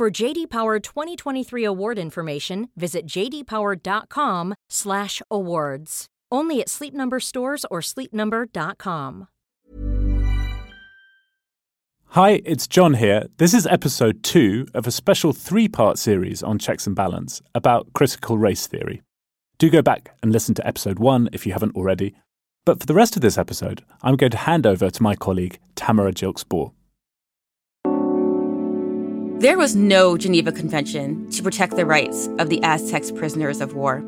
For JD Power 2023 award information, visit jdpower.com/awards. Only at Sleep Number stores or sleepnumber.com. Hi, it's John here. This is episode 2 of a special 3-part series on checks and balance about critical race theory. Do go back and listen to episode 1 if you haven't already. But for the rest of this episode, I'm going to hand over to my colleague Tamara Gilkes Borr. There was no Geneva Convention to protect the rights of the Aztecs prisoners of war.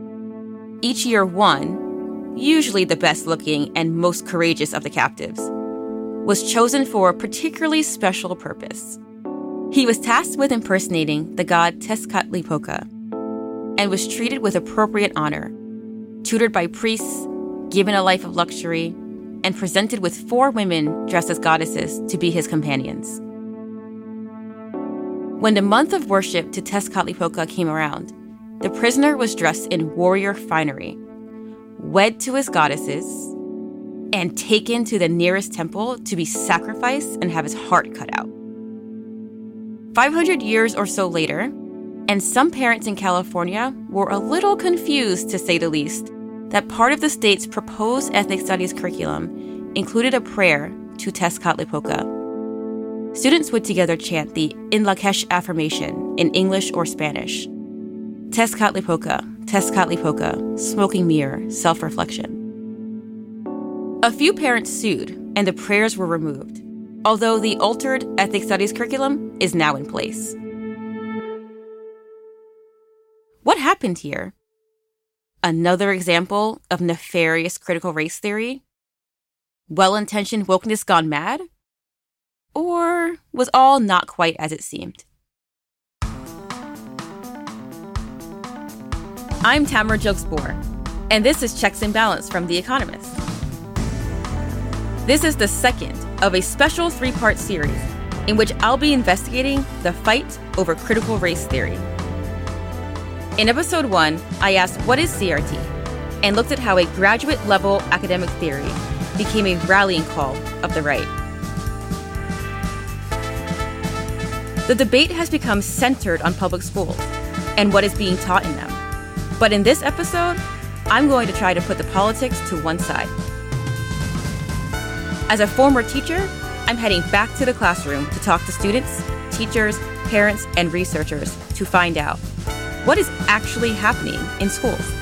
Each year, one, usually the best looking and most courageous of the captives, was chosen for a particularly special purpose. He was tasked with impersonating the god Tezcatlipoca and was treated with appropriate honor, tutored by priests, given a life of luxury, and presented with four women dressed as goddesses to be his companions. When the month of worship to Tezcatlipoca came around, the prisoner was dressed in warrior finery, wed to his goddesses, and taken to the nearest temple to be sacrificed and have his heart cut out. 500 years or so later, and some parents in California were a little confused, to say the least, that part of the state's proposed ethnic studies curriculum included a prayer to Tezcatlipoca Students would together chant the In Lak'ech affirmation in English or Spanish. Tezcatlipoca, Tezcatlipoca, smoking mirror, self reflection. A few parents sued, and the prayers were removed, although the altered ethnic studies curriculum is now in place. What happened here? Another example of nefarious critical race theory? Well intentioned wokeness gone mad? Or was all not quite as it seemed? I'm Tamara Gilkes Borr, and this is Checks and Balance from The Economist. This is the second of a special three part series in which I'll be investigating the fight over critical race theory. In episode one, I asked what is CRT and looked at how a graduate level academic theory became a rallying call of the right. The debate has become centered on public schools and what is being taught in them. But in this episode, I'm going to try to put the politics to one side. As a former teacher, I'm heading back to the classroom to talk to students, teachers, parents, and researchers to find out what is actually happening in schools.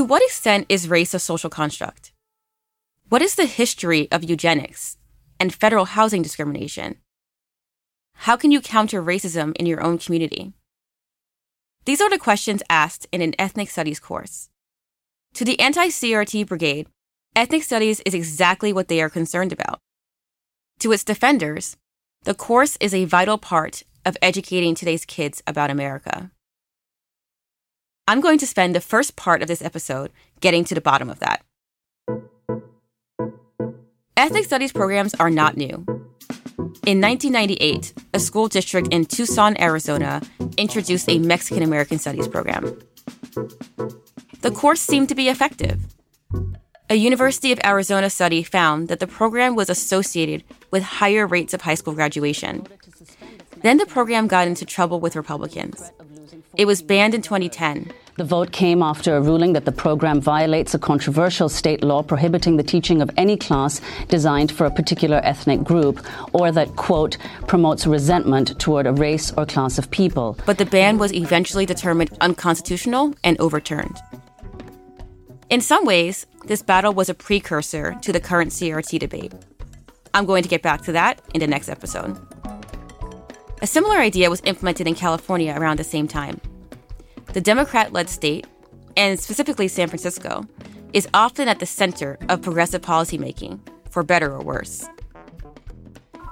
To what extent is race a social construct? What is the history of eugenics and federal housing discrimination? How can you counter racism in your own community? These are the questions asked in an ethnic studies course. To the anti CRT brigade, ethnic studies is exactly what they are concerned about. To its defenders, the course is a vital part of educating today's kids about America. I'm going to spend the first part of this episode getting to the bottom of that. Ethnic studies programs are not new. In 1998, a school district in Tucson, Arizona, introduced a Mexican American studies program. The course seemed to be effective. A University of Arizona study found that the program was associated with higher rates of high school graduation. Then the program got into trouble with Republicans. It was banned in 2010. The vote came after a ruling that the program violates a controversial state law prohibiting the teaching of any class designed for a particular ethnic group or that, quote, promotes resentment toward a race or class of people. But the ban was eventually determined unconstitutional and overturned. In some ways, this battle was a precursor to the current CRT debate. I'm going to get back to that in the next episode. A similar idea was implemented in California around the same time. The Democrat led state, and specifically San Francisco, is often at the center of progressive policymaking, for better or worse.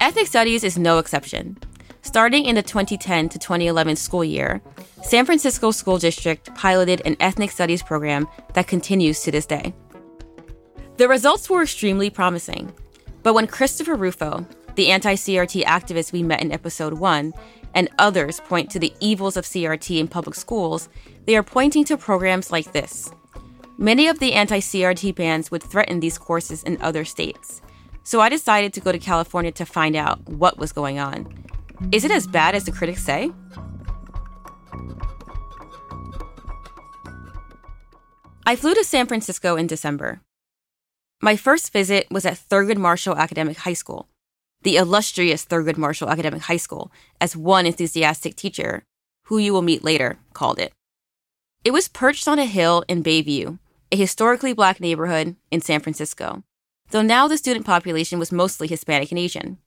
Ethnic studies is no exception. Starting in the 2010 to 2011 school year, San Francisco School District piloted an ethnic studies program that continues to this day. The results were extremely promising, but when Christopher Rufo, the anti CRT activist we met in episode 1, and others point to the evils of CRT in public schools, they are pointing to programs like this. Many of the anti CRT bans would threaten these courses in other states. So I decided to go to California to find out what was going on. Is it as bad as the critics say? I flew to San Francisco in December. My first visit was at Thurgood Marshall Academic High School, the illustrious Thurgood Marshall Academic High School, as one enthusiastic teacher, who you will meet later, called it. It was perched on a hill in Bayview, a historically black neighborhood in San Francisco, though now the student population was mostly Hispanic and Asian.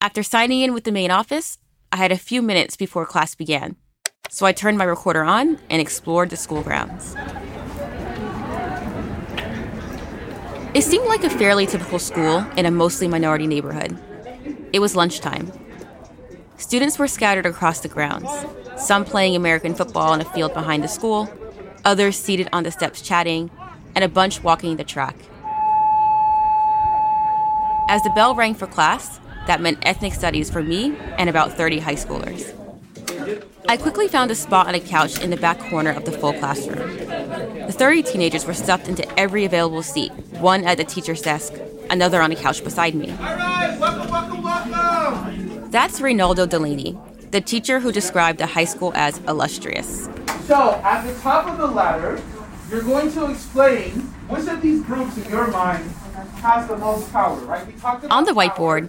After signing in with the main office, I had a few minutes before class began, so I turned my recorder on and explored the school grounds. It seemed like a fairly typical school in a mostly minority neighborhood. It was lunchtime. Students were scattered across the grounds, some playing American football in a field behind the school, others seated on the steps chatting, and a bunch walking the track. As the bell rang for class, that meant ethnic studies for me and about 30 high schoolers. I quickly found a spot on a couch in the back corner of the full classroom. The 30 teenagers were stuffed into every available seat, one at the teacher's desk, another on a couch beside me. All right, welcome, welcome, welcome. That's Reynaldo Delaney, the teacher who described the high school as illustrious. So, at the top of the ladder, you're going to explain which of these groups in your mind has the most power, right? We talked about On the whiteboard,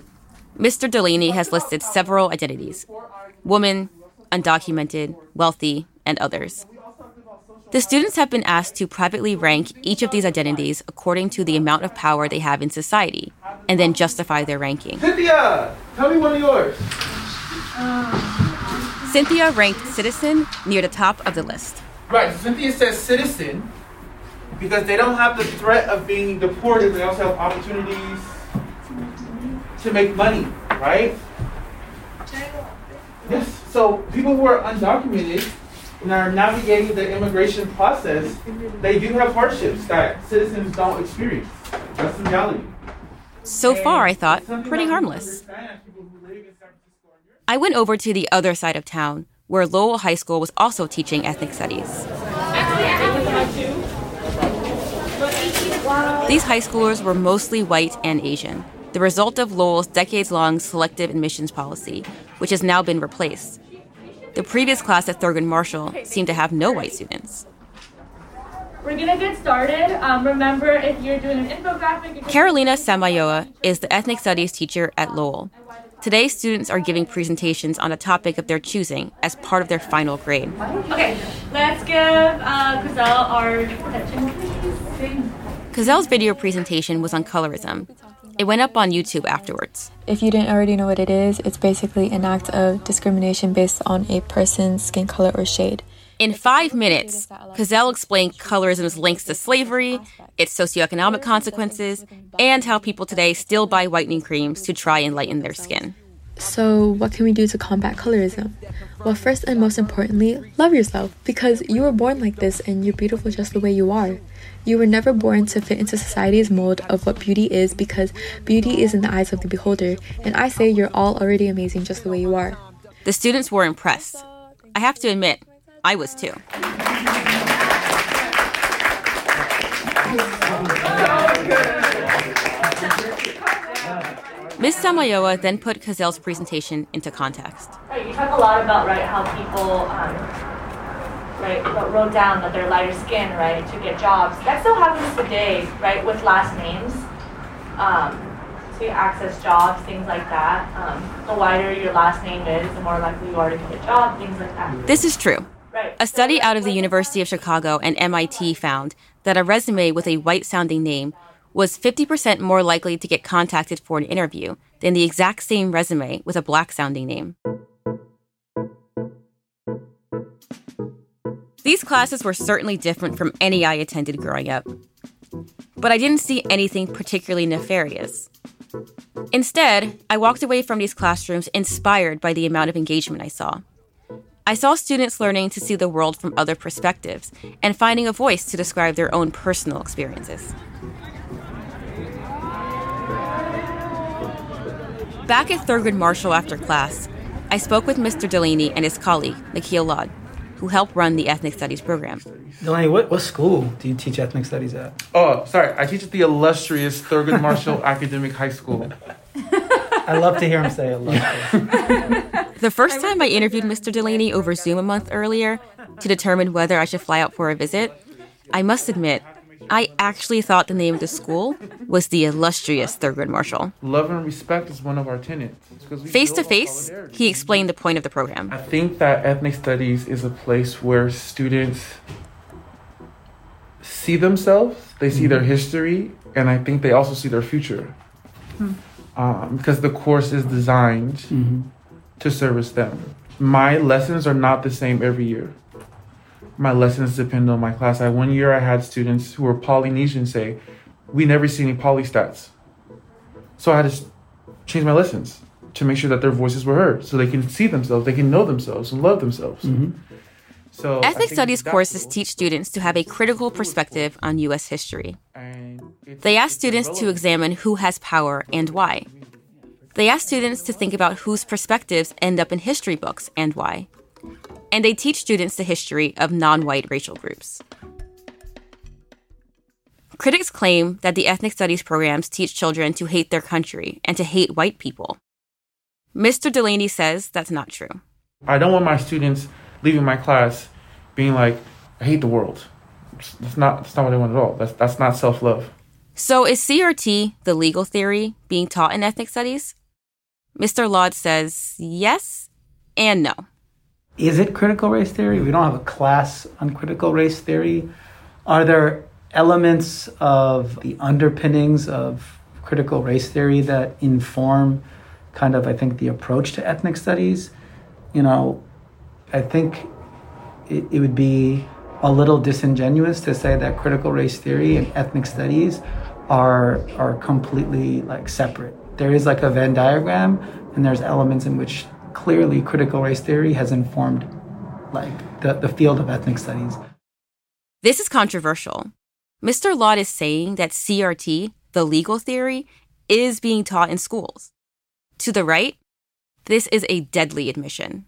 Mr. Delaney has listed several identities woman, undocumented, wealthy, and others. The students have been asked to privately rank each of these identities according to the amount of power they have in society, and then justify their ranking. Cynthia, tell me one of yours. Cynthia ranked citizen near the top of the list. Right, so Cynthia says citizen because they don't have the threat of being deported. They also have opportunities to make money, right? Yes. So people who are undocumented and are navigating the immigration process, they do have hardships that citizens don't experience. That's the reality. So far, I thought, pretty harmless. understand as people who live in San Francisco and Europe. I went over to the other side of town, where Lowell High School was also teaching ethnic studies. These high schoolers were mostly white and Asian, the result of Lowell's decades long selective admissions policy, which has now been replaced. The previous class at Thurgood Marshall seemed to have no white students. We're gonna get started. Um, remember, if you're doing an infographic, Carolina Samayoa is the ethnic studies teacher at Lowell. Today, students are giving presentations on a topic of their choosing as part of their final grade. Okay, let's give uh, our attention, please. Cazelle's video presentation was on colorism. It went up on YouTube afterwards. If you didn't already know what it is, it's basically an act of discrimination based on a person's skin color or shade. In five minutes, Cazelle explained colorism's links to slavery, its socioeconomic consequences, and how people today still buy whitening creams to try and lighten their skin. So, what can we do to combat colorism? Well, first and most importantly, love yourself because you were born like this and you're beautiful just the way you are. You were never born to fit into society's mold of what beauty is because beauty is in the eyes of the beholder, and I say you're all already amazing just the way you are. The students were impressed. I have to admit, I was too. Ms. Samayoa then put Cazelle's presentation into context. Right, you talk a lot about right how people um, right wrote- wrote down that they're lighter skin right to get jobs. That still happens today, right, with last names. Um, to access jobs, things like that. Um, the wider your last name is, the more likely you are to get a job, things like that. This is true. Right. A study out of the University of Chicago and MIT found that a resume with a white sounding name was 50% more likely to get contacted for an interview than the exact same resume with a black sounding name. These classes were certainly different from any I attended growing up. But I didn't see anything particularly nefarious. Instead, I walked away from these classrooms inspired by the amount of engagement I saw. I saw students learning to see the world from other perspectives and finding a voice to describe their own personal experiences. Back at Thurgood Marshall after class, I spoke with Mr. Delaney and his colleague, Nikhil Lod, who help run the Ethnic Studies program. Delaney, what, what school do you teach Ethnic Studies at? Oh, sorry. I teach at the illustrious Thurgood Marshall Academic High School. I love to hear him say illustrious. The first time I interviewed Mr. Delaney over Zoom a month earlier to determine whether I should fly out for a visit, I must admit, I actually thought the name of the school was the illustrious Thurgood Marshall. Love and respect is one of our tenets. Face to face, he explained the point of the program. I think that ethnic studies is a place where students see themselves, they see their mm-hmm. history, and I think they also see their future. Hmm. Um, because the course is designed mm-hmm. to service them. My lessons are not the same every year. My lessons depend on my class. I one year I had students who were Polynesian say, "We never see any poly stats," so I had to change my lessons to make sure that their voices were heard, so they can see themselves, they can know themselves, and love themselves. Mm-hmm. So Ethnic studies courses cool. teach students to have a critical perspective on U.S. history. They ask students to examine who has power and why. They ask students to think about whose perspectives end up in history books and why. And they teach students the history of non white racial groups. Critics claim that the ethnic studies programs teach children to hate their country and to hate white people. Mr. Delaney says that's not true. I don't want my students leaving my class being like, "I hate the world." That's not. That's not what I want at all. That's that's not self love. So, is CRT, the legal theory, being taught in ethnic studies? Mr. Lod says yes and no. Is it critical race theory? We don't have a class on critical race theory. Are there elements of the underpinnings of critical race theory that inform kind of, I think, the approach to ethnic studies? You know, I think it, it would be a little disingenuous to say that critical race theory and ethnic studies are are completely like separate. There is like a Venn diagram, and there's elements in which clearly critical race theory has informed like the, the field of ethnic studies. This is controversial. Mr. Lott is saying that CRT, the legal theory, is being taught in schools. To the right, this is a deadly admission.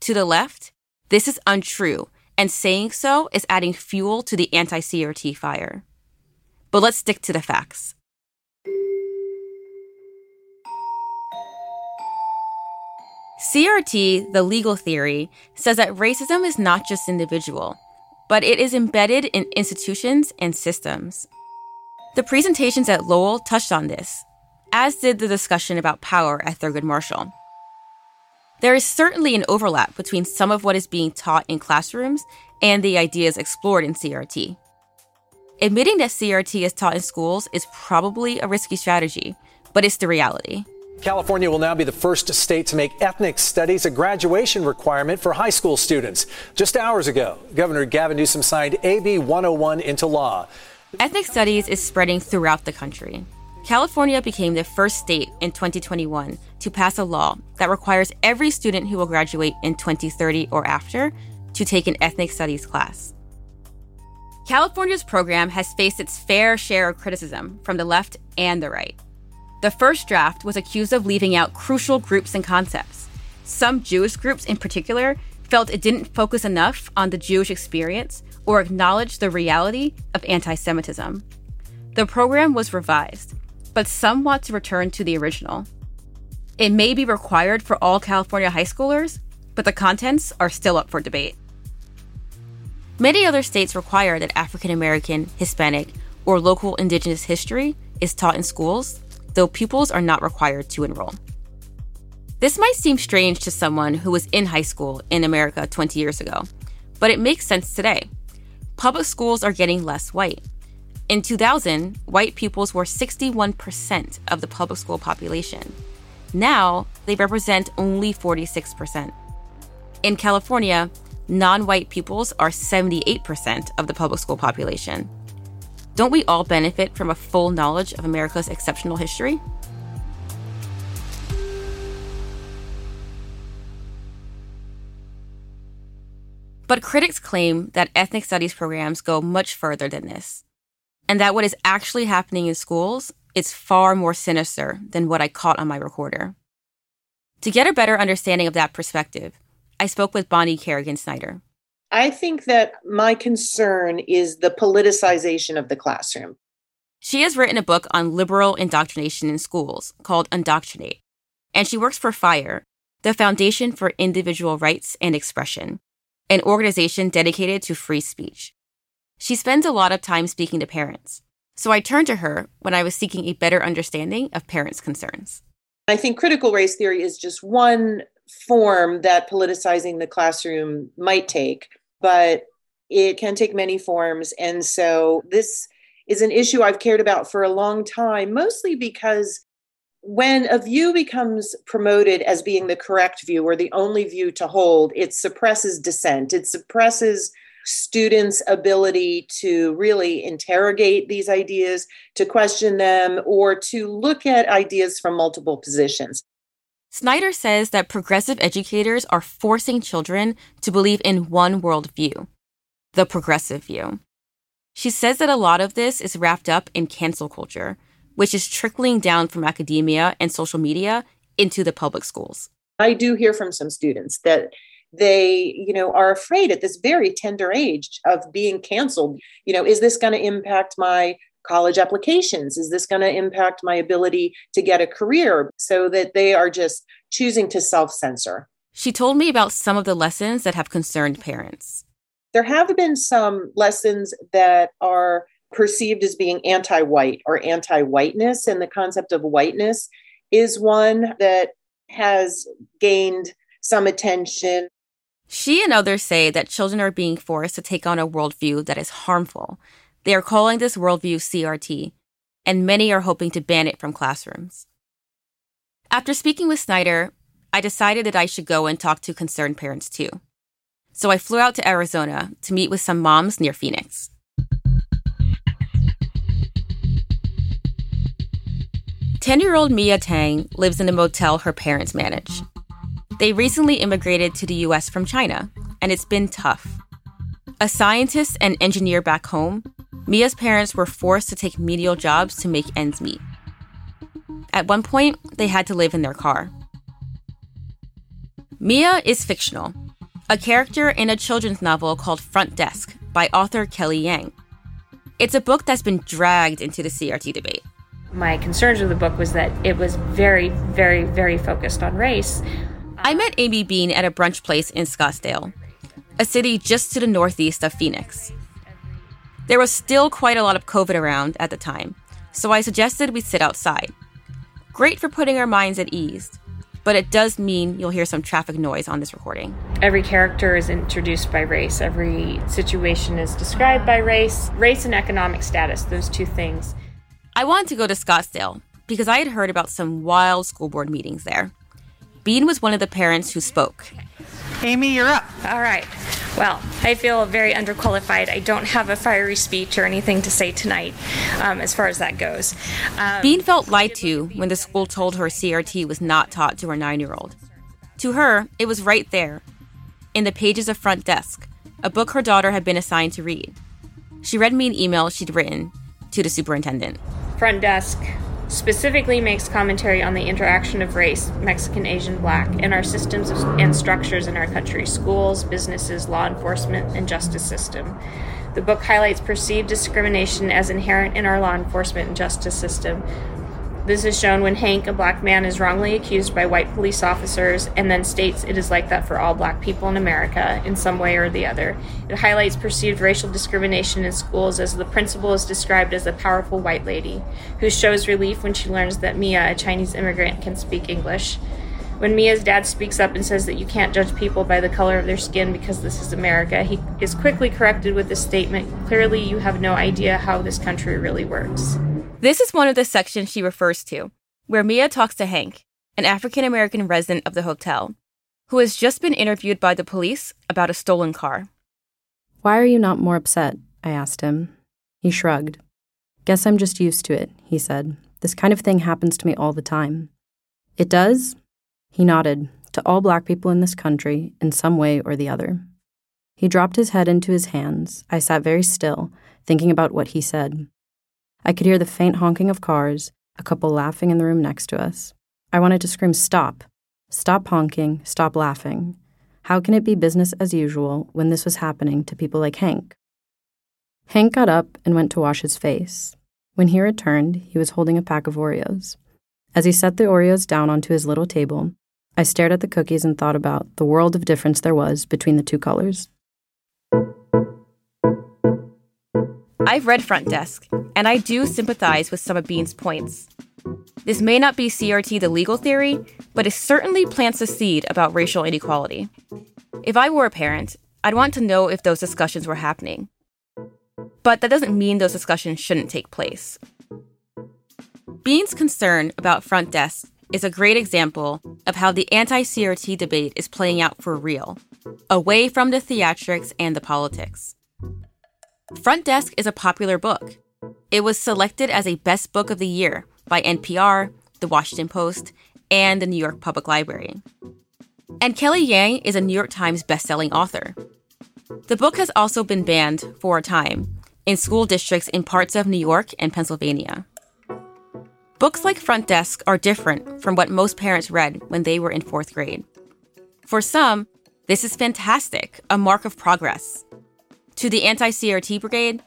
To the left, this is untrue, and saying so is adding fuel to the anti CRT fire. But let's stick to the facts. CRT, the legal theory, says that racism is not just individual, but it is embedded in institutions and systems. The presentations at Lowell touched on this, as did the discussion about power at Thurgood Marshall. There is certainly an overlap between some of what is being taught in classrooms and the ideas explored in CRT. Admitting that CRT is taught in schools is probably a risky strategy, but it's the reality. California will now be the first state to make ethnic studies a graduation requirement for high school students. Just hours ago, Governor Gavin Newsom signed AB 101 into law. Ethnic studies is spreading throughout the country. California became the first state in 2021 to pass a law that requires every student who will graduate in 2030 or after to take an ethnic studies class. California's program has faced its fair share of criticism from the left and the right. The first draft was accused of leaving out crucial groups and concepts. Some Jewish groups in particular felt it didn't focus enough on the Jewish experience or acknowledge the reality of anti Semitism. The program was revised, but some want to return to the original. It may be required for all California high schoolers, but the contents are still up for debate. Many other states require that African American, Hispanic, or local indigenous history is taught in schools, though pupils are not required to enroll. This might seem strange to someone who was in high school in America 20 years ago, but it makes sense today. Public schools are getting less white. In 2000, white pupils were 61% of the public school population. Now, they represent only 46%. In California, non white pupils are 78% of the public school population. Don't we all benefit from a full knowledge of America's exceptional history? But critics claim that ethnic studies programs go much further than this, and that what is actually happening in schools is far more sinister than what I caught on my recorder. To get a better understanding of that perspective, I spoke with Bonnie Kerrigan Snyder. I think that my concern is the politicization of the classroom. She has written a book on liberal indoctrination in schools called Undoctrinate, and she works for FIRE, the Foundation for Individual Rights and Expression, an organization dedicated to free speech. She spends a lot of time speaking to parents, so I turned to her when I was seeking a better understanding of parents' concerns. I think critical race theory is just one form that politicizing the classroom might take, but it can take many forms. And so this is an issue I've cared about for a long time, mostly because when a view becomes promoted as being the correct view or the only view to hold, it suppresses dissent. It suppresses students' ability to really interrogate these ideas, to question them, or to look at ideas from multiple positions. Snyder says that progressive educators are forcing children to believe in one worldview, the progressive view. She says that a lot of this is wrapped up in cancel culture, which is trickling down from academia and social media into the public schools. I do hear from some students that they you know are afraid at this very tender age of being canceled you know is this going to impact my college applications? Is this going to impact my ability to get a career? So that they are just choosing to self-censor. She told me about some of the lessons that have concerned parents. There have been some lessons that are perceived as being anti-white or anti-whiteness and the concept of whiteness is one that has gained some attention. She and others say that children are being forced to take on a worldview that is harmful. They are calling this worldview CRT, and many are hoping to ban it from classrooms. After speaking with Snyder, I decided that I should go and talk to concerned parents too. So I flew out to Arizona to meet with some moms near Phoenix. Ten year old Mia Tang lives in a motel her parents manage. They recently immigrated to the US from China, and it's been tough. A scientist and engineer back home, Mia's parents were forced to take menial jobs to make ends meet. At one point, they had to live in their car. Mia is fictional, a character in a children's novel called Front Desk by author Kelly Yang. It's a book that's been dragged into the CRT debate. My concerns with the book was that it was very, very, very focused on race, I met Amy Bean at a brunch place in Scottsdale, a city just to the northeast of Phoenix. There was still quite a lot of COVID around at the time, so I suggested we sit outside. Great for putting our minds at ease, but it does mean you'll hear some traffic noise on this recording. Every character is introduced by race, every situation is described by race, race and economic status, those two things. I wanted to go to Scottsdale because I had heard about some wild school board meetings there. Bean was one of the parents who spoke. Amy, you're up. All right. Well, I feel very underqualified. I don't have a fiery speech or anything to say tonight um, as far as that goes. Um, Bean felt lied to when the school told her CRT was not taught to her nine year old. To her, it was right there, in the pages of Front Desk, a book her daughter had been assigned to read. She read me an email she'd written to the superintendent. Front Desk, specifically makes commentary on the interaction of race, Mexican, Asian, black, in our systems and structures in our country schools, businesses, law enforcement, and justice system. The book highlights perceived discrimination as inherent in our law enforcement and justice system, this is shown when Hank, a black man, is wrongly accused by white police officers and then states it is like that for all black people in America in some way or the other. It highlights perceived racial discrimination in schools as the principal is described as a powerful white lady who shows relief when she learns that Mia, a Chinese immigrant, can speak English. When Mia's dad speaks up and says that you can't judge people by the color of their skin because this is America, he is quickly corrected with the statement clearly, you have no idea how this country really works. This is one of the sections she refers to, where Mia talks to Hank, an African American resident of the hotel, who has just been interviewed by the police about a stolen car. Why are you not more upset? I asked him. He shrugged. Guess I'm just used to it, he said. This kind of thing happens to me all the time. It does? He nodded. To all black people in this country, in some way or the other. He dropped his head into his hands. I sat very still, thinking about what he said. I could hear the faint honking of cars, a couple laughing in the room next to us. I wanted to scream, Stop! Stop honking, stop laughing. How can it be business as usual when this was happening to people like Hank? Hank got up and went to wash his face. When he returned, he was holding a pack of Oreos. As he set the Oreos down onto his little table, I stared at the cookies and thought about the world of difference there was between the two colors. I've read Front Desk, and I do sympathize with some of Bean's points. This may not be CRT the legal theory, but it certainly plants a seed about racial inequality. If I were a parent, I'd want to know if those discussions were happening. But that doesn't mean those discussions shouldn't take place. Bean's concern about front desk is a great example of how the anti CRT debate is playing out for real, away from the theatrics and the politics. Front Desk is a popular book. It was selected as a best book of the year by NPR, The Washington Post, and the New York Public Library. And Kelly Yang is a New York Times bestselling author. The book has also been banned for a time in school districts in parts of New York and Pennsylvania. Books like Front Desk are different from what most parents read when they were in fourth grade. For some, this is fantastic, a mark of progress. To the anti CRT brigade,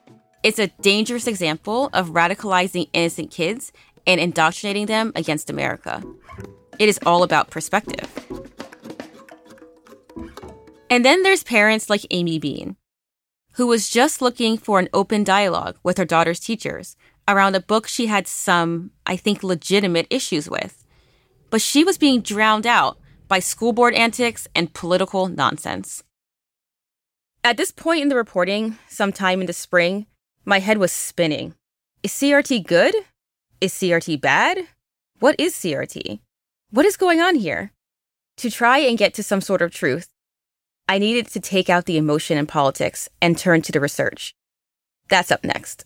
it's a dangerous example of radicalizing innocent kids and indoctrinating them against America. It is all about perspective. And then there's parents like Amy Bean, who was just looking for an open dialogue with her daughter's teachers around a book she had some, I think, legitimate issues with. But she was being drowned out by school board antics and political nonsense. At this point in the reporting, sometime in the spring, my head was spinning. Is CRT good? Is CRT bad? What is CRT? What is going on here? To try and get to some sort of truth, I needed to take out the emotion and politics and turn to the research. That's up next.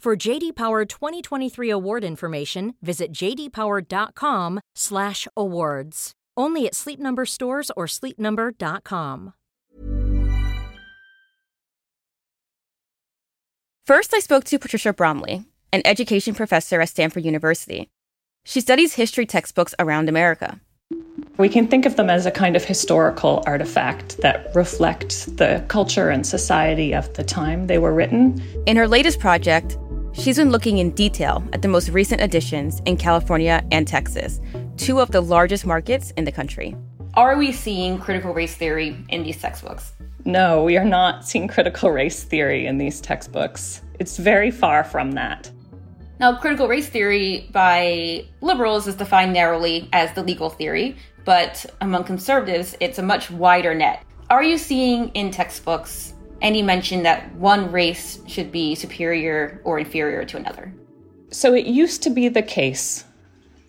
For JD Power 2023 award information, visit jdpower.com/awards. Only at Sleep Number stores or sleepnumber.com. First, I spoke to Patricia Bromley, an education professor at Stanford University. She studies history textbooks around America. We can think of them as a kind of historical artifact that reflect the culture and society of the time they were written. In her latest project, She's been looking in detail at the most recent additions in California and Texas, two of the largest markets in the country. Are we seeing critical race theory in these textbooks? No, we are not seeing critical race theory in these textbooks. It's very far from that. Now, critical race theory by liberals is defined narrowly as the legal theory, but among conservatives, it's a much wider net. Are you seeing in textbooks any mention that one race should be superior or inferior to another. So it used to be the case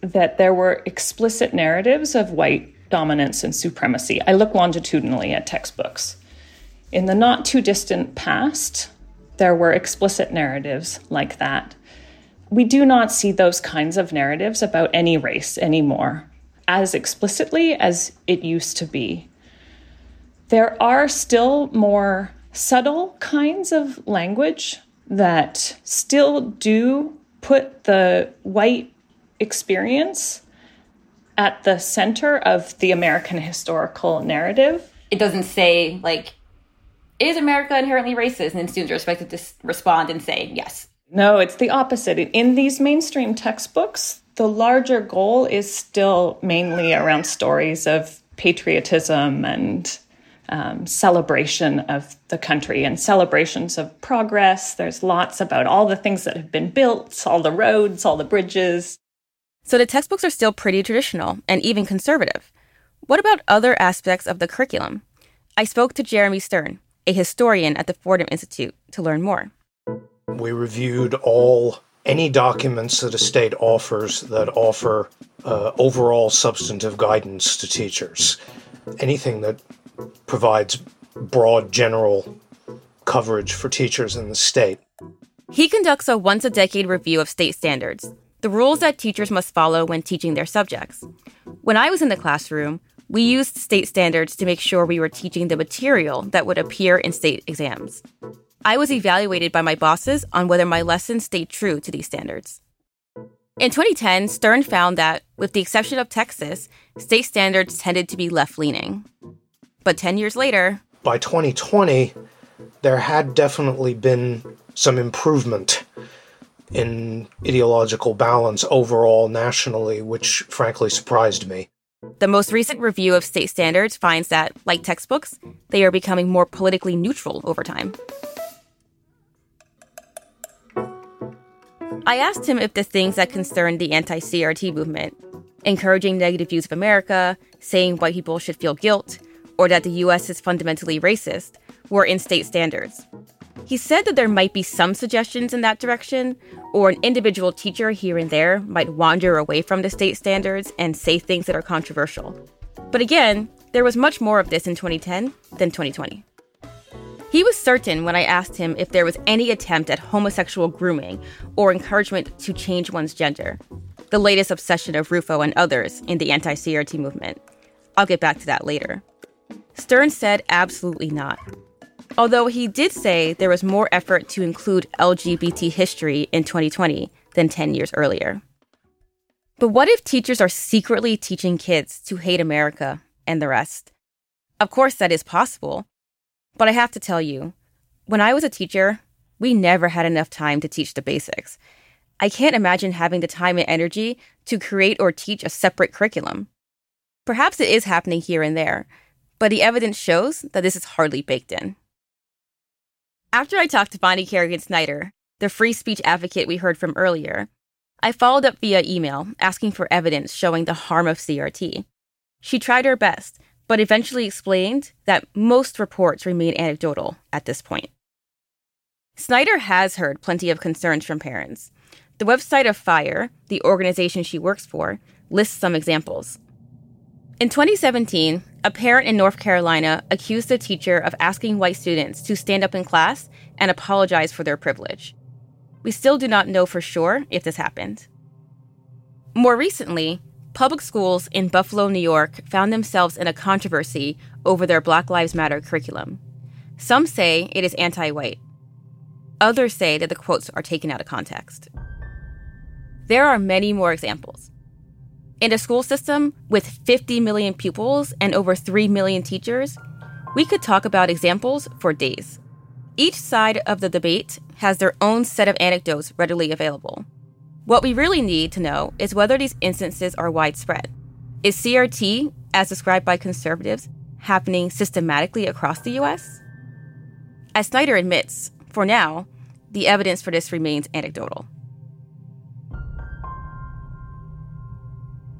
that there were explicit narratives of white dominance and supremacy. I look longitudinally at textbooks. In the not too distant past, there were explicit narratives like that. We do not see those kinds of narratives about any race anymore as explicitly as it used to be. There are still more subtle kinds of language that still do put the white experience at the center of the American historical narrative. It doesn't say, like, is America inherently racist? And then students are expected to respond and say, yes. No, it's the opposite. In these mainstream textbooks, the larger goal is still mainly around stories of patriotism and um, celebration of the country and celebrations of progress. There's lots about all the things that have been built, all the roads, all the bridges. So the textbooks are still pretty traditional and even conservative. What about other aspects of the curriculum? I spoke to Jeremy Stern, a historian at the Fordham Institute, to learn more. We reviewed all any documents that a state offers that offer uh, overall substantive guidance to teachers. Anything that provides broad general coverage for teachers in the state. He conducts a once a decade review of state standards, the rules that teachers must follow when teaching their subjects. When I was in the classroom, we used state standards to make sure we were teaching the material that would appear in state exams. I was evaluated by my bosses on whether my lessons stayed true to these standards. In 2010, Stern found that, with the exception of Texas, state standards tended to be left leaning. But 10 years later, by 2020, there had definitely been some improvement in ideological balance overall nationally, which frankly surprised me. The most recent review of state standards finds that, like textbooks, they are becoming more politically neutral over time. I asked him if the things that concerned the anti CRT movement, encouraging negative views of America, saying white people should feel guilt, or that the US is fundamentally racist, were in state standards. He said that there might be some suggestions in that direction, or an individual teacher here and there might wander away from the state standards and say things that are controversial. But again, there was much more of this in 2010 than 2020. He was certain when I asked him if there was any attempt at homosexual grooming or encouragement to change one's gender, the latest obsession of Rufo and others in the anti CRT movement. I'll get back to that later. Stern said absolutely not. Although he did say there was more effort to include LGBT history in 2020 than 10 years earlier. But what if teachers are secretly teaching kids to hate America and the rest? Of course, that is possible. But I have to tell you, when I was a teacher, we never had enough time to teach the basics. I can't imagine having the time and energy to create or teach a separate curriculum. Perhaps it is happening here and there, but the evidence shows that this is hardly baked in. After I talked to Bonnie Kerrigan Snyder, the free speech advocate we heard from earlier, I followed up via email asking for evidence showing the harm of CRT. She tried her best, but eventually explained that most reports remain anecdotal at this point. Snyder has heard plenty of concerns from parents. The website of FIRE, the organization she works for, lists some examples. In 2017, a parent in North Carolina accused a teacher of asking white students to stand up in class and apologize for their privilege. We still do not know for sure if this happened. More recently, public schools in Buffalo, New York found themselves in a controversy over their Black Lives Matter curriculum. Some say it is anti white, others say that the quotes are taken out of context. There are many more examples. In a school system with 50 million pupils and over 3 million teachers, we could talk about examples for days. Each side of the debate has their own set of anecdotes readily available. What we really need to know is whether these instances are widespread. Is CRT, as described by conservatives, happening systematically across the US? As Snyder admits, for now, the evidence for this remains anecdotal.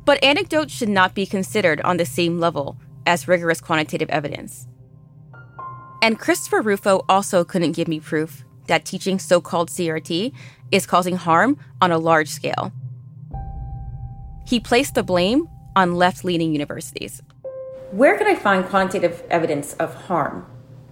But anecdotes should not be considered on the same level as rigorous quantitative evidence. And Christopher Rufo also couldn't give me proof that teaching so called CRT is causing harm on a large scale. He placed the blame on left leaning universities. Where can I find quantitative evidence of harm?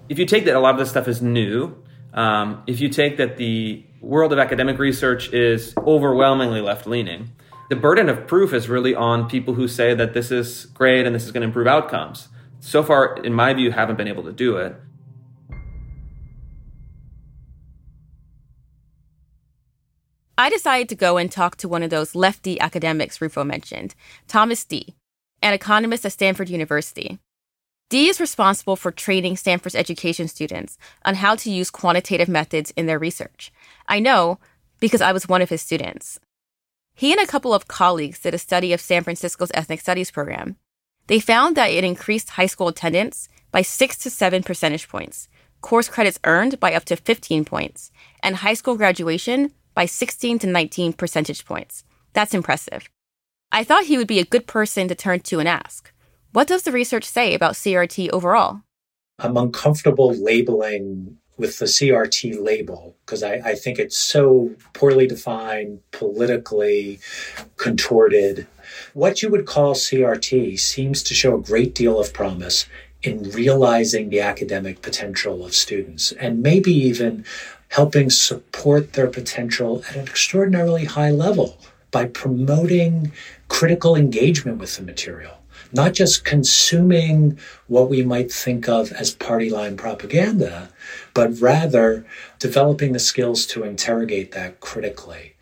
If you take that a lot of this stuff is new, um, if you take that the world of academic research is overwhelmingly left leaning, the burden of proof is really on people who say that this is great and this is going to improve outcomes. So far, in my view, haven't been able to do it. I decided to go and talk to one of those lefty academics Rufo mentioned, Thomas Dee, an economist at Stanford University. Dee is responsible for training Stanford's education students on how to use quantitative methods in their research. I know because I was one of his students. He and a couple of colleagues did a study of San Francisco's ethnic studies program. They found that it increased high school attendance by 6 to 7 percentage points, course credits earned by up to 15 points, and high school graduation by 16 to 19 percentage points. That's impressive. I thought he would be a good person to turn to and ask, what does the research say about CRT overall? I'm uncomfortable labeling with the CRT label because I, I, think it's so poorly defined, politically contorted. What you would call CRT seems to show a great deal of promise in realizing the academic potential of students and maybe even helping support their potential at an extraordinarily high level by promoting critical engagement with the material not just consuming what we might think of as party line propaganda, but rather developing the skills to interrogate that critically.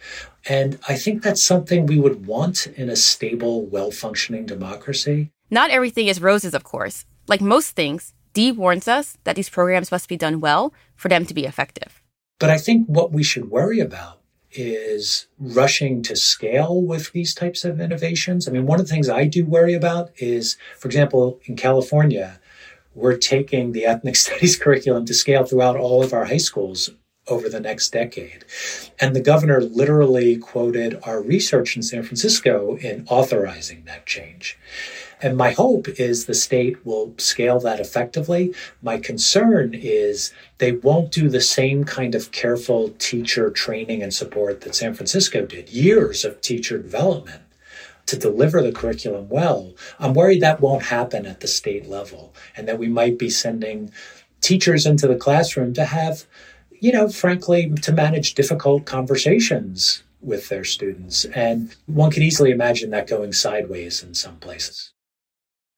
And I think that's something we would want in a stable, well functioning democracy. Not everything is roses, of course. Like most things, Dee warns us that these programs must be done well for them to be effective. But I think what we should worry about is rushing to scale with these types of innovations. I mean, one of the things I do worry about is, for example, in California, we're taking the ethnic studies curriculum to scale throughout all of our high schools over the next decade. And the governor literally quoted our research in San Francisco in authorizing that change. And my hope is the state will scale that effectively. My concern is they won't do the same kind of careful teacher training and support that San Francisco did, years of teacher development to deliver the curriculum well. I'm worried that won't happen at the state level and that we might be sending teachers into the classroom to have, you know, frankly, to manage difficult conversations with their students. And one could easily imagine that going sideways in some places.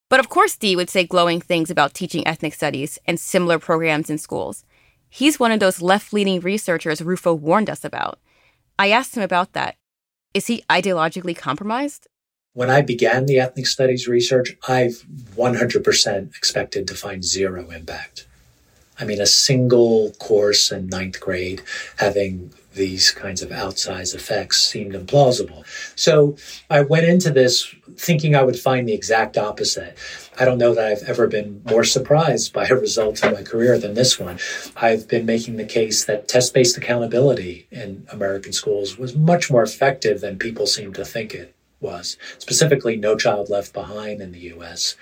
But of course, Dee would say glowing things about teaching ethnic studies and similar programs in schools. He's one of those left leaning researchers Rufo warned us about. I asked him about that. Is he ideologically compromised? When I began the ethnic studies research, I've 100% expected to find zero impact. I mean, a single course in ninth grade having these kinds of outsized effects seemed implausible. So I went into this thinking I would find the exact opposite. I don't know that I've ever been more surprised by a result in my career than this one. I've been making the case that test based accountability in American schools was much more effective than people seem to think it was, specifically No Child Left Behind in the US.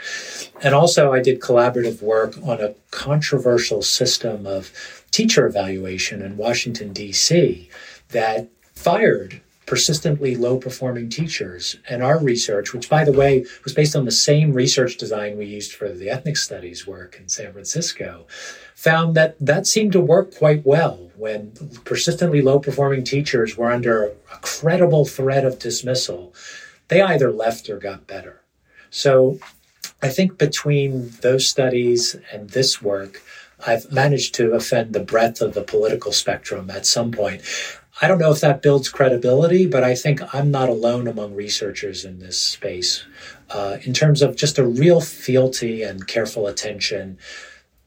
And also, I did collaborative work on a controversial system of teacher evaluation in Washington, D.C., that fired persistently low performing teachers. And our research, which by the way was based on the same research design we used for the ethnic studies work in San Francisco, found that that seemed to work quite well when persistently low performing teachers were under a credible threat of dismissal. They either left or got better. So I think between those studies and this work, I've managed to offend the breadth of the political spectrum at some point. I don't know if that builds credibility, but I think I'm not alone among researchers in this space uh, in terms of just a real fealty and careful attention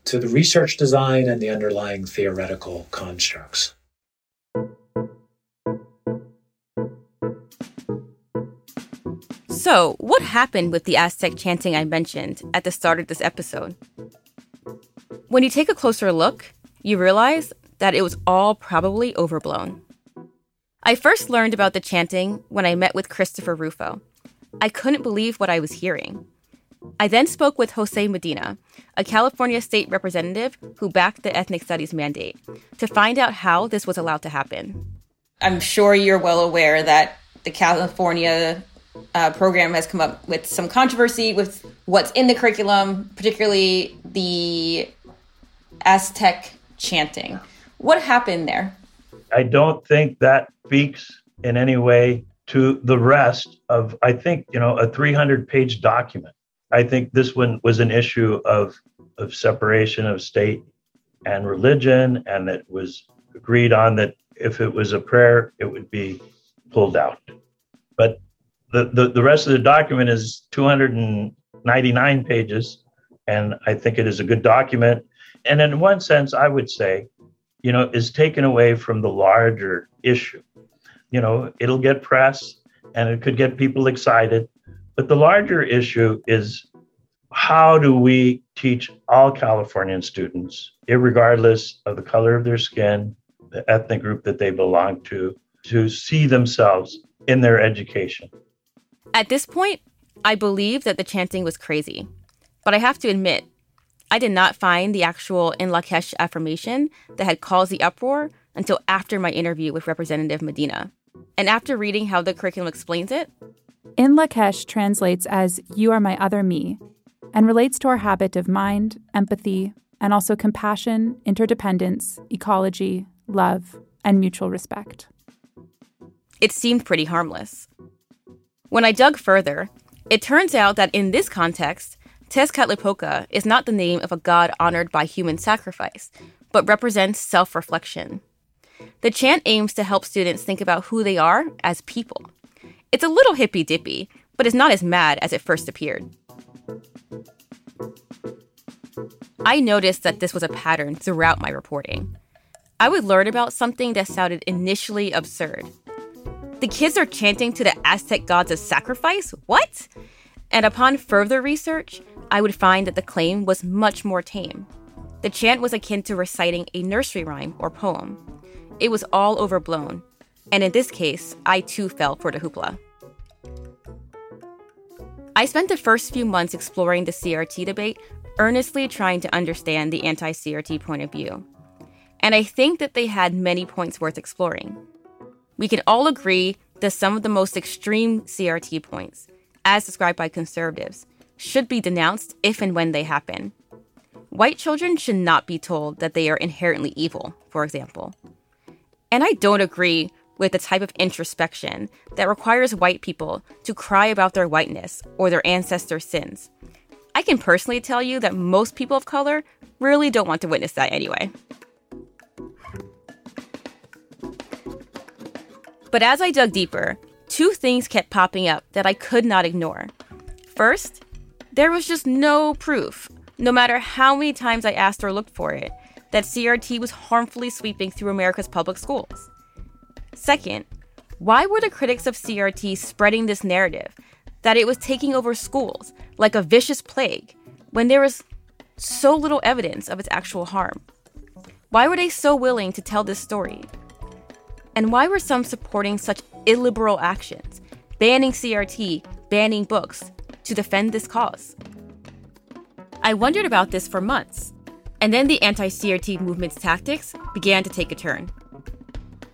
to the research design and the underlying theoretical constructs. So, what happened with the Aztec chanting I mentioned at the start of this episode? When you take a closer look, you realize that it was all probably overblown. I first learned about the chanting when I met with Christopher Rufo. I couldn't believe what I was hearing. I then spoke with Jose Medina, a California state representative who backed the ethnic studies mandate, to find out how this was allowed to happen. I'm sure you're well aware that the California uh, program has come up with some controversy with what's in the curriculum, particularly the Aztec chanting. What happened there? I don't think that speaks in any way to the rest of, I think, you know, a 300 page document. I think this one was an issue of, of separation of state and religion, and it was agreed on that if it was a prayer, it would be pulled out. But the, the, the rest of the document is 299 pages, and I think it is a good document. And in one sense, I would say, you know, is taken away from the larger issue. you know, it'll get press and it could get people excited. But the larger issue is how do we teach all Californian students, regardless of the color of their skin, the ethnic group that they belong to, to see themselves in their education? At this point, I believe that the chanting was crazy. But I have to admit, I did not find the actual In Lak'ech affirmation that had caused the uproar until after my interview with Representative Medina. And after reading how the curriculum explains it, In Lak'ech translates as You are my other me and relates to our habit of mind, empathy, and also compassion, interdependence, ecology, love, and mutual respect. It seemed pretty harmless. When I dug further, it turns out that in this context, Tezcatlipoca is not the name of a god honored by human sacrifice, but represents self reflection. The chant aims to help students think about who they are as people. It's a little hippy dippy, but it's not as mad as it first appeared. I noticed that this was a pattern throughout my reporting. I would learn about something that sounded initially absurd. The kids are chanting to the Aztec gods of sacrifice? What? And upon further research, I would find that the claim was much more tame. The chant was akin to reciting a nursery rhyme or poem. It was all overblown, and in this case, I too fell for the hoopla. I spent the first few months exploring the CRT debate, earnestly trying to understand the anti CRT point of view. And I think that they had many points worth exploring. We can all agree that some of the most extreme CRT points, as described by conservatives, should be denounced if and when they happen. White children should not be told that they are inherently evil, for example. And I don't agree with the type of introspection that requires white people to cry about their whiteness or their ancestors' sins. I can personally tell you that most people of color really don't want to witness that anyway. But as I dug deeper, two things kept popping up that I could not ignore. First, there was just no proof, no matter how many times I asked or looked for it, that CRT was harmfully sweeping through America's public schools. Second, why were the critics of CRT spreading this narrative that it was taking over schools like a vicious plague when there was so little evidence of its actual harm? Why were they so willing to tell this story? And why were some supporting such illiberal actions, banning CRT, banning books, to defend this cause? I wondered about this for months and then the anti CRT movement's tactics began to take a turn.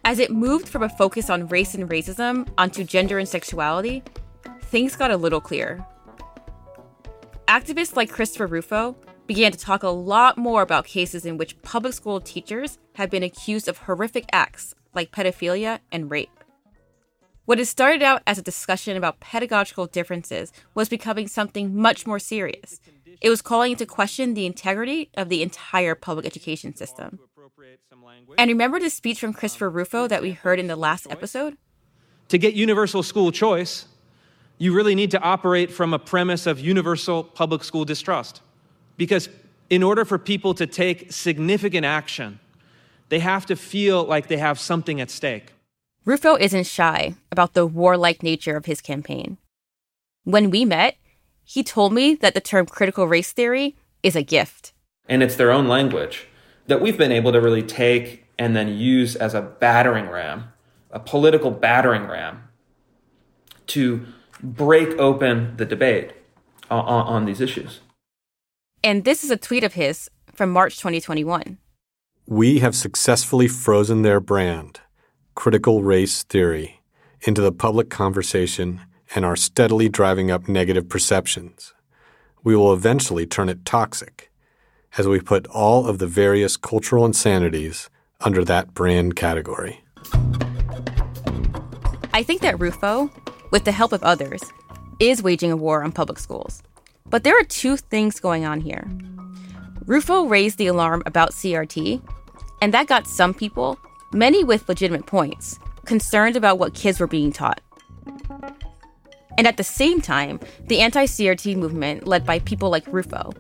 As it moved from a focus on race and racism onto gender and sexuality, things got a little clearer. Activists like Christopher Rufo began to talk a lot more about cases in which public school teachers had been accused of horrific acts like pedophilia and rape. What had started out as a discussion about pedagogical differences was becoming something much more serious it was calling into question the integrity of the entire public education system. And remember the speech from Christopher Rufo that we heard in the last episode? To get universal school choice, you really need to operate from a premise of universal public school distrust. Because in order for people to take significant action, they have to feel like they have something at stake. Rufo isn't shy about the warlike nature of his campaign. When we met, he told me that the term critical race theory is a gift. And it's their own language that we've been able to really take and then use as a battering ram, a political battering ram, to break open the debate on, on these issues. And this is a tweet of his from March 2021. We have successfully frozen their brand, critical race theory, into the public conversation and are steadily driving up negative perceptions. We will eventually turn it toxic as we put all of the various cultural insanities under that brand category. I think that Rufo, with the help of others, is waging a war on public schools. But there are two things going on here. Rufo raised the alarm about CRT, and that got some people, many with legitimate points, concerned about what kids were being taught. And at the same time, the anti CRT movement, led by people like Rufo,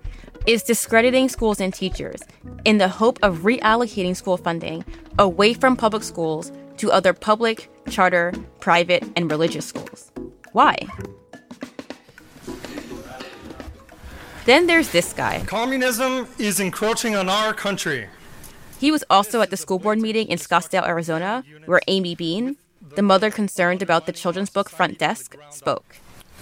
is discrediting schools and teachers in the hope of reallocating school funding away from public schools to other public charter, private, and religious schools. Why? Then there's this guy. Communism is encroaching on our country. He was also at the school board meeting in Scottsdale, Arizona, where Amy Bean, the mother concerned about the children's book front desk, spoke.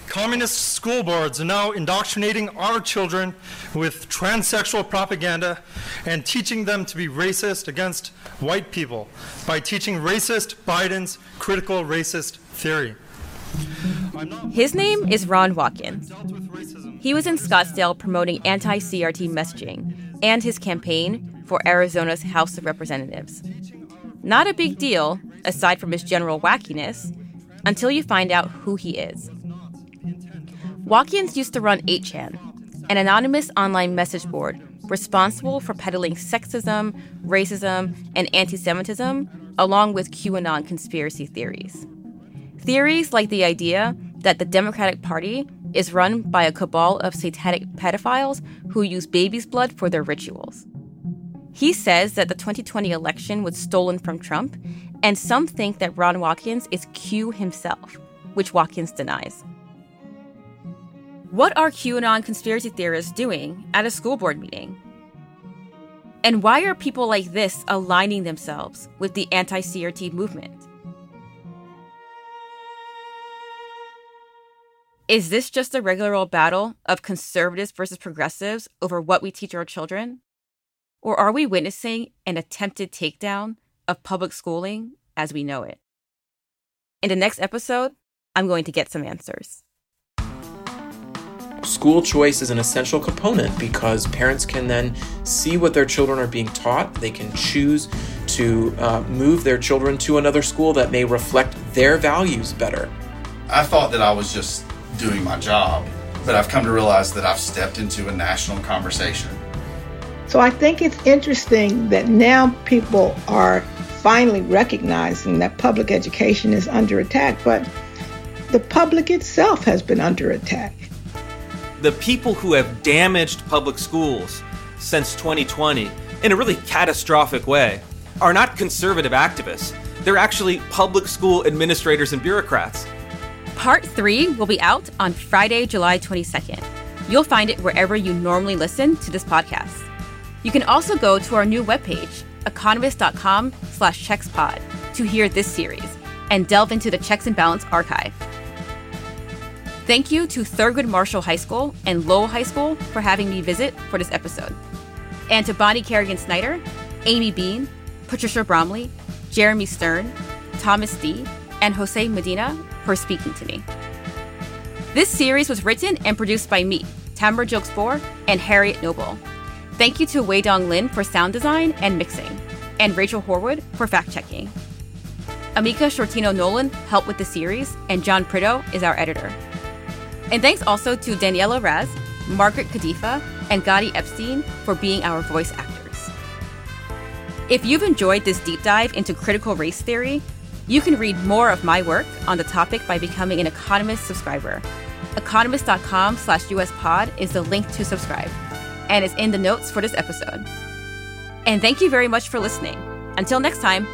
Communist school boards are now indoctrinating our children with transsexual propaganda and teaching them to be racist against white people by teaching racist Biden's critical racist theory. His name is Ron Watkins. He was in Scottsdale promoting anti CRT messaging and his campaign for Arizona's House of Representatives. Not a big deal, aside from his general wackiness, until you find out who he is. Watkins used to run 8chan, an anonymous online message board responsible for peddling sexism, racism, and anti Semitism, along with QAnon conspiracy theories. Theories like the idea that the Democratic Party is run by a cabal of satanic pedophiles who use baby's blood for their rituals. He says that the 2020 election was stolen from Trump, and some think that Ron Watkins is Q himself, which Watkins denies. What are QAnon conspiracy theorists doing at a school board meeting? And why are people like this aligning themselves with the anti CRT movement? Is this just a regular old battle of conservatives versus progressives over what we teach our children? Or are we witnessing an attempted takedown of public schooling as we know it? In the next episode, I'm going to get some answers. School choice is an essential component because parents can then see what their children are being taught. They can choose to uh, move their children to another school that may reflect their values better. I thought that I was just doing my job, but I've come to realize that I've stepped into a national conversation. So I think it's interesting that now people are finally recognizing that public education is under attack, but the public itself has been under attack. The people who have damaged public schools since 2020 in a really catastrophic way are not conservative activists. They're actually public school administrators and bureaucrats. Part 3 will be out on Friday, July 22nd. You'll find it wherever you normally listen to this podcast. You can also go to our new webpage, economist.com slash checkspod, to hear this series and delve into the Checks and Balance archive. Thank you to Thurgood Marshall High School and Lowell High School for having me visit for this episode. And to Bonnie Kerrigan Snyder, Amy Bean, Patricia Bromley, Jeremy Stern, Thomas Dee, and Jose Medina for speaking to me. This series was written and produced by me, Tamara Gilkes and Harriet Noble. Thank you to Wei Dong Lin for sound design and mixing, and Rachel Horwood for fact checking. Amika Shortino Nolan helped with the series, and John Prideaux is our editor. And thanks also to Daniela Raz, Margaret Kadifa, and Gady Epstein for being our voice actors. If you've enjoyed this deep dive into critical race theory, you can read more of my work on the topic by becoming an Economist subscriber. Economist.com slash uspod is the link to subscribe, and is in the notes for this episode. And thank you very much for listening. Until next time.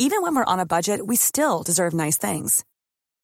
Even when we're on a budget, we still deserve nice things.